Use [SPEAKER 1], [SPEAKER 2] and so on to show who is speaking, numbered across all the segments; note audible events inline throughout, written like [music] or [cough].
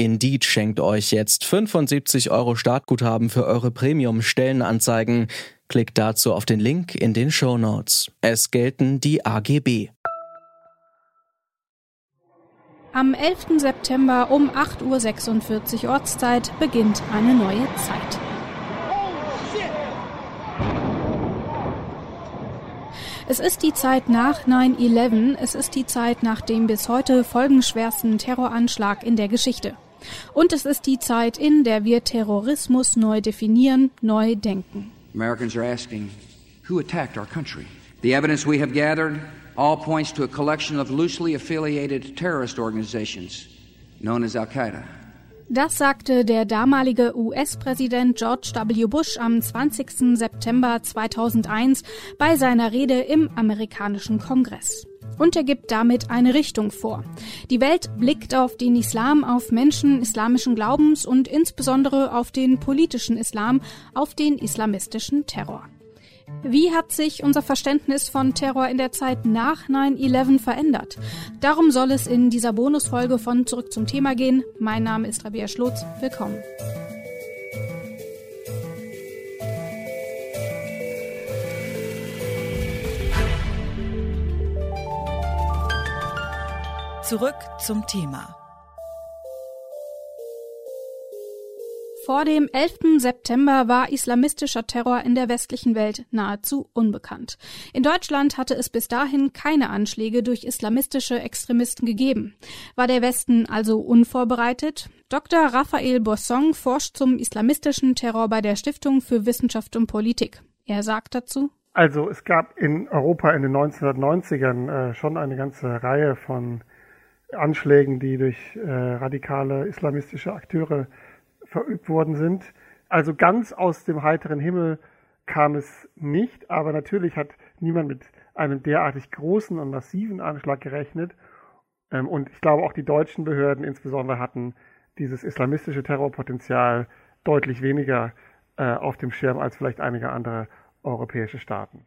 [SPEAKER 1] Indeed schenkt euch jetzt 75 Euro Startguthaben für eure Premium-Stellenanzeigen. Klickt dazu auf den Link in den Show Notes. Es gelten die AGB.
[SPEAKER 2] Am 11. September um 8.46 Uhr Ortszeit beginnt eine neue Zeit. Es ist die Zeit nach 9-11, es ist die Zeit nach dem bis heute folgenschwersten Terroranschlag in der Geschichte. Und es ist die Zeit, in der wir Terrorismus neu definieren, neu denken.
[SPEAKER 3] Americans are asking, who attacked our country? The evidence we have gathered all points to a collection of loosely affiliated terrorist organizations known as Al Qaeda.
[SPEAKER 2] Das sagte der damalige US-Präsident George W. Bush am 20. September 2001 bei seiner Rede im amerikanischen Kongress. Und er gibt damit eine Richtung vor. Die Welt blickt auf den Islam, auf Menschen islamischen Glaubens und insbesondere auf den politischen Islam, auf den islamistischen Terror. Wie hat sich unser Verständnis von Terror in der Zeit nach 9-11 verändert? Darum soll es in dieser Bonusfolge von Zurück zum Thema gehen. Mein Name ist Rabia Schlotz. Willkommen.
[SPEAKER 4] Zurück zum Thema.
[SPEAKER 2] Vor dem 11. September war islamistischer Terror in der westlichen Welt nahezu unbekannt. In Deutschland hatte es bis dahin keine Anschläge durch islamistische Extremisten gegeben. War der Westen also unvorbereitet? Dr. Raphael Bossong forscht zum islamistischen Terror bei der Stiftung für Wissenschaft und Politik. Er sagt dazu,
[SPEAKER 5] also es gab in Europa in den 1990ern äh, schon eine ganze Reihe von Anschlägen, die durch äh, radikale islamistische Akteure verübt worden sind. Also ganz aus dem heiteren Himmel kam es nicht, aber natürlich hat niemand mit einem derartig großen und massiven Anschlag gerechnet. Ähm, und ich glaube auch die deutschen Behörden insbesondere hatten dieses islamistische Terrorpotenzial deutlich weniger äh, auf dem Schirm als vielleicht einige andere europäische Staaten.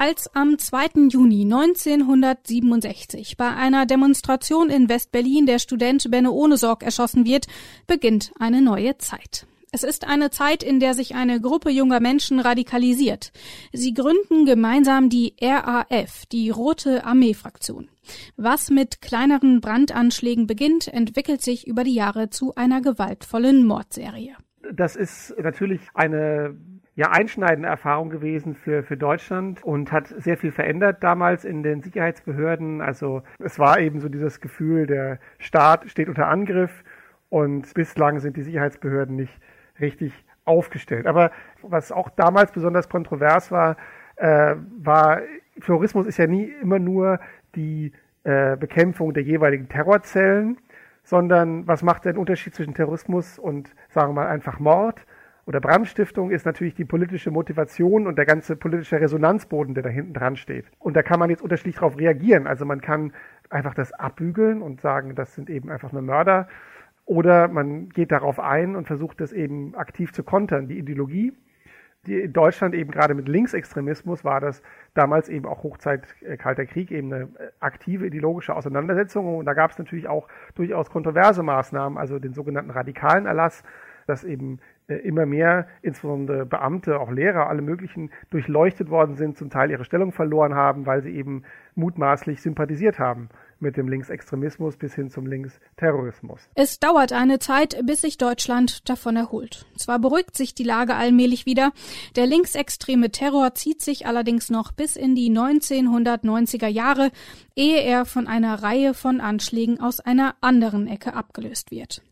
[SPEAKER 2] Als am 2. Juni 1967 bei einer Demonstration in West-Berlin der Student Benno Ohnesorg erschossen wird, beginnt eine neue Zeit. Es ist eine Zeit, in der sich eine Gruppe junger Menschen radikalisiert. Sie gründen gemeinsam die RAF, die Rote Armee-Fraktion. Was mit kleineren Brandanschlägen beginnt, entwickelt sich über die Jahre zu einer gewaltvollen Mordserie.
[SPEAKER 5] Das ist natürlich eine ja einschneidende Erfahrung gewesen für, für Deutschland und hat sehr viel verändert damals in den Sicherheitsbehörden. Also es war eben so dieses Gefühl, der Staat steht unter Angriff und bislang sind die Sicherheitsbehörden nicht richtig aufgestellt. Aber was auch damals besonders kontrovers war, äh, war, Terrorismus ist ja nie immer nur die äh, Bekämpfung der jeweiligen Terrorzellen, sondern was macht den Unterschied zwischen Terrorismus und, sagen wir mal, einfach Mord? Oder Brandstiftung ist natürlich die politische Motivation und der ganze politische Resonanzboden, der da hinten dran steht. Und da kann man jetzt unterschiedlich darauf reagieren. Also man kann einfach das abbügeln und sagen, das sind eben einfach nur Mörder. Oder man geht darauf ein und versucht das eben aktiv zu kontern. Die Ideologie, die in Deutschland eben gerade mit Linksextremismus war das damals eben auch Hochzeit äh, Kalter Krieg eben eine äh, aktive ideologische Auseinandersetzung. Und da gab es natürlich auch durchaus kontroverse Maßnahmen, also den sogenannten radikalen Erlass, dass eben immer mehr, insbesondere Beamte, auch Lehrer, alle möglichen, durchleuchtet worden sind, zum Teil ihre Stellung verloren haben, weil sie eben mutmaßlich sympathisiert haben mit dem Linksextremismus bis hin zum Linksterrorismus.
[SPEAKER 2] Es dauert eine Zeit, bis sich Deutschland davon erholt. Zwar beruhigt sich die Lage allmählich wieder, der linksextreme Terror zieht sich allerdings noch bis in die 1990er Jahre, ehe er von einer Reihe von Anschlägen aus einer anderen Ecke abgelöst wird.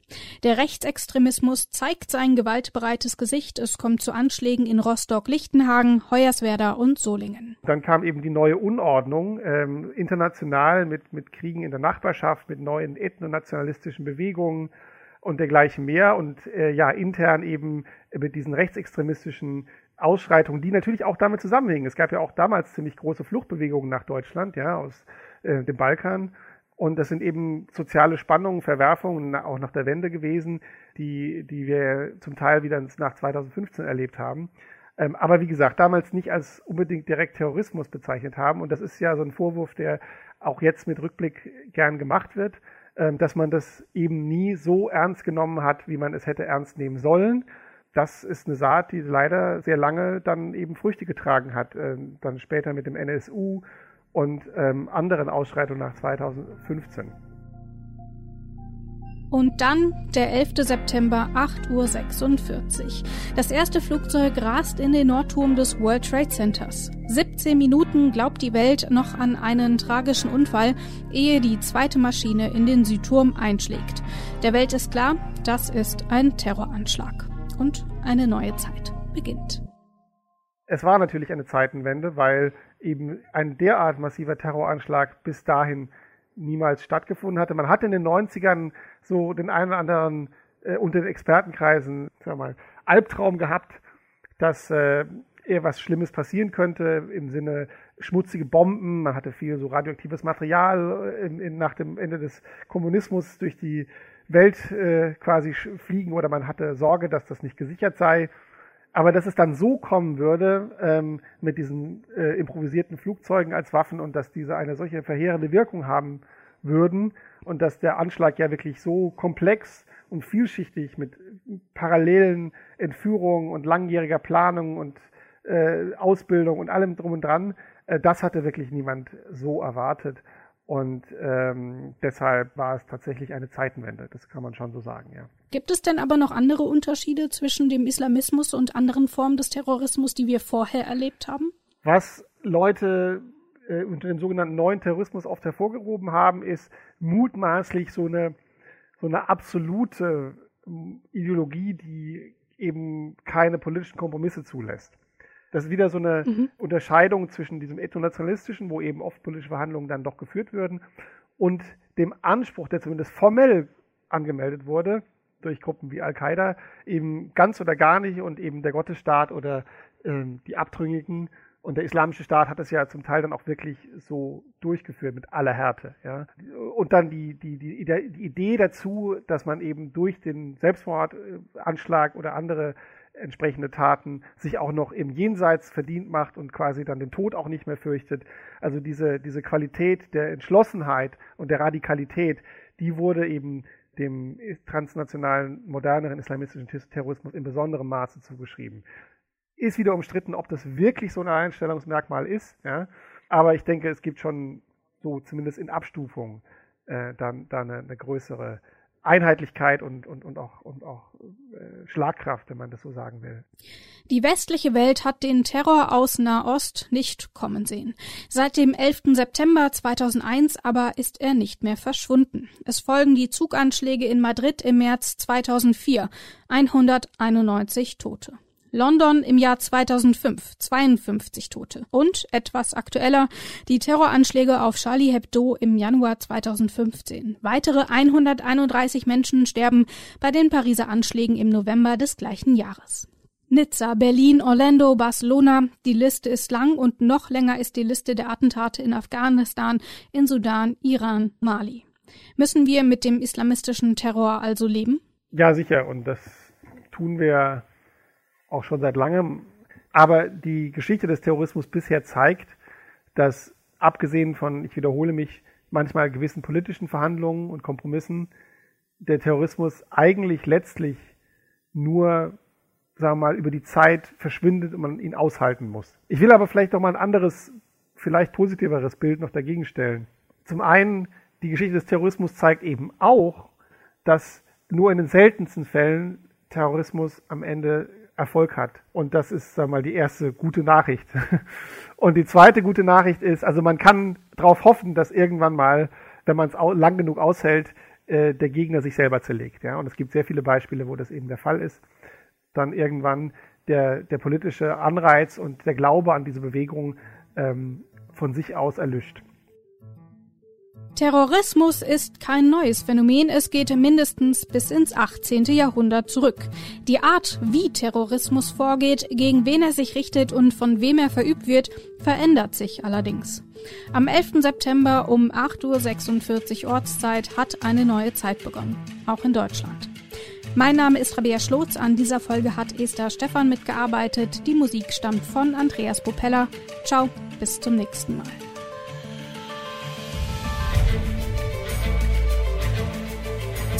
[SPEAKER 2] Der Rechtsextremismus zeigt sein gewaltbereites Gesicht. Es kommt zu Anschlägen in Rostock-Lichtenhagen, Hoyerswerda und Solingen.
[SPEAKER 5] Dann kam eben die neue Unordnung, ähm, international mit, mit Kriegen in der Nachbarschaft, mit neuen ethnonationalistischen Bewegungen und dergleichen mehr und äh, ja intern eben mit diesen rechtsextremistischen Ausschreitungen, die natürlich auch damit zusammenhängen. Es gab ja auch damals ziemlich große Fluchtbewegungen nach Deutschland, ja, aus äh, dem Balkan. Und das sind eben soziale Spannungen, Verwerfungen, auch nach der Wende gewesen, die, die wir zum Teil wieder nach 2015 erlebt haben. Ähm, aber wie gesagt, damals nicht als unbedingt direkt Terrorismus bezeichnet haben. Und das ist ja so ein Vorwurf, der auch jetzt mit Rückblick gern gemacht wird, ähm, dass man das eben nie so ernst genommen hat, wie man es hätte ernst nehmen sollen das ist eine Saat, die leider sehr lange dann eben Früchte getragen hat. Ähm, dann später mit dem NSU und ähm, anderen Ausschreitungen nach 2015.
[SPEAKER 2] Und dann der 11. September, 8.46 Uhr. Das erste Flugzeug rast in den Nordturm des World Trade Centers. 17 Minuten glaubt die Welt noch an einen tragischen Unfall, ehe die zweite Maschine in den Südturm einschlägt. Der Welt ist klar, das ist ein Terroranschlag und eine neue Zeit beginnt.
[SPEAKER 5] Es war natürlich eine Zeitenwende, weil eben ein derart massiver Terroranschlag bis dahin niemals stattgefunden hatte. Man hatte in den 90ern so den einen oder anderen äh, unter den Expertenkreisen, sag mal, Albtraum gehabt, dass äh, eher was Schlimmes passieren könnte im Sinne schmutzige Bomben. Man hatte viel so radioaktives Material äh, in, in, nach dem Ende des Kommunismus durch die Welt äh, quasi fliegen oder man hatte Sorge, dass das nicht gesichert sei. Aber dass es dann so kommen würde ähm, mit diesen äh, improvisierten Flugzeugen als Waffen und dass diese eine solche verheerende Wirkung haben würden und dass der Anschlag ja wirklich so komplex und vielschichtig mit parallelen Entführungen und langjähriger Planung und äh, Ausbildung und allem drum und dran, äh, das hatte wirklich niemand so erwartet. Und ähm, deshalb war es tatsächlich eine Zeitenwende, das kann man schon so sagen, ja.
[SPEAKER 2] Gibt es denn aber noch andere Unterschiede zwischen dem Islamismus und anderen Formen des Terrorismus, die wir vorher erlebt haben?
[SPEAKER 5] Was Leute äh, unter dem sogenannten neuen Terrorismus oft hervorgehoben haben, ist mutmaßlich so eine, so eine absolute Ideologie, die eben keine politischen Kompromisse zulässt. Das ist wieder so eine mhm. Unterscheidung zwischen diesem ethnonationalistischen, wo eben oft politische Verhandlungen dann doch geführt würden, und dem Anspruch, der zumindest formell angemeldet wurde, durch Gruppen wie Al-Qaida, eben ganz oder gar nicht und eben der Gottesstaat oder ähm, die Abtrünnigen und der Islamische Staat hat es ja zum Teil dann auch wirklich so durchgeführt mit aller Härte. Ja. Und dann die, die, die, die Idee dazu, dass man eben durch den Selbstmordanschlag oder andere entsprechende Taten sich auch noch im Jenseits verdient macht und quasi dann den Tod auch nicht mehr fürchtet. Also diese, diese Qualität der Entschlossenheit und der Radikalität, die wurde eben dem transnationalen, moderneren islamistischen Terrorismus in besonderem Maße zugeschrieben. Ist wieder umstritten, ob das wirklich so ein Einstellungsmerkmal ist, ja. Aber ich denke, es gibt schon so zumindest in Abstufung äh, dann, dann eine, eine größere Einheitlichkeit und, und, und auch, und auch äh, Schlagkraft, wenn man das so sagen will.
[SPEAKER 2] Die westliche Welt hat den Terror aus Nahost nicht kommen sehen. Seit dem 11. September 2001 aber ist er nicht mehr verschwunden. Es folgen die Zuganschläge in Madrid im März 2004, 191 Tote. London im Jahr 2005 52 Tote. Und etwas aktueller die Terroranschläge auf Charlie Hebdo im Januar 2015. Weitere 131 Menschen sterben bei den Pariser Anschlägen im November des gleichen Jahres. Nizza, Berlin, Orlando, Barcelona. Die Liste ist lang und noch länger ist die Liste der Attentate in Afghanistan, in Sudan, Iran, Mali. Müssen wir mit dem islamistischen Terror also leben?
[SPEAKER 5] Ja, sicher. Und das tun wir auch schon seit langem. Aber die Geschichte des Terrorismus bisher zeigt, dass abgesehen von, ich wiederhole mich, manchmal gewissen politischen Verhandlungen und Kompromissen, der Terrorismus eigentlich letztlich nur, sagen wir mal, über die Zeit verschwindet und man ihn aushalten muss. Ich will aber vielleicht noch mal ein anderes, vielleicht positiveres Bild noch dagegen stellen. Zum einen, die Geschichte des Terrorismus zeigt eben auch, dass nur in den seltensten Fällen Terrorismus am Ende Erfolg hat. Und das ist, sag mal, die erste gute Nachricht. [laughs] Und die zweite gute Nachricht ist, also man kann darauf hoffen, dass irgendwann mal, wenn man es lang genug aushält, äh, der Gegner sich selber zerlegt. Ja? Und es gibt sehr viele Beispiele, wo das eben der Fall ist. Dann irgendwann der, der politische Anreiz und der Glaube an diese Bewegung ähm, von sich aus erlischt.
[SPEAKER 2] Terrorismus ist kein neues Phänomen, es geht mindestens bis ins 18. Jahrhundert zurück. Die Art, wie Terrorismus vorgeht, gegen wen er sich richtet und von wem er verübt wird, verändert sich allerdings. Am 11. September um 8.46 Uhr Ortszeit hat eine neue Zeit begonnen, auch in Deutschland. Mein Name ist Rabea Schlotz. An dieser Folge hat Esther Stefan mitgearbeitet. Die Musik stammt von Andreas Popella. Ciao, bis zum nächsten Mal.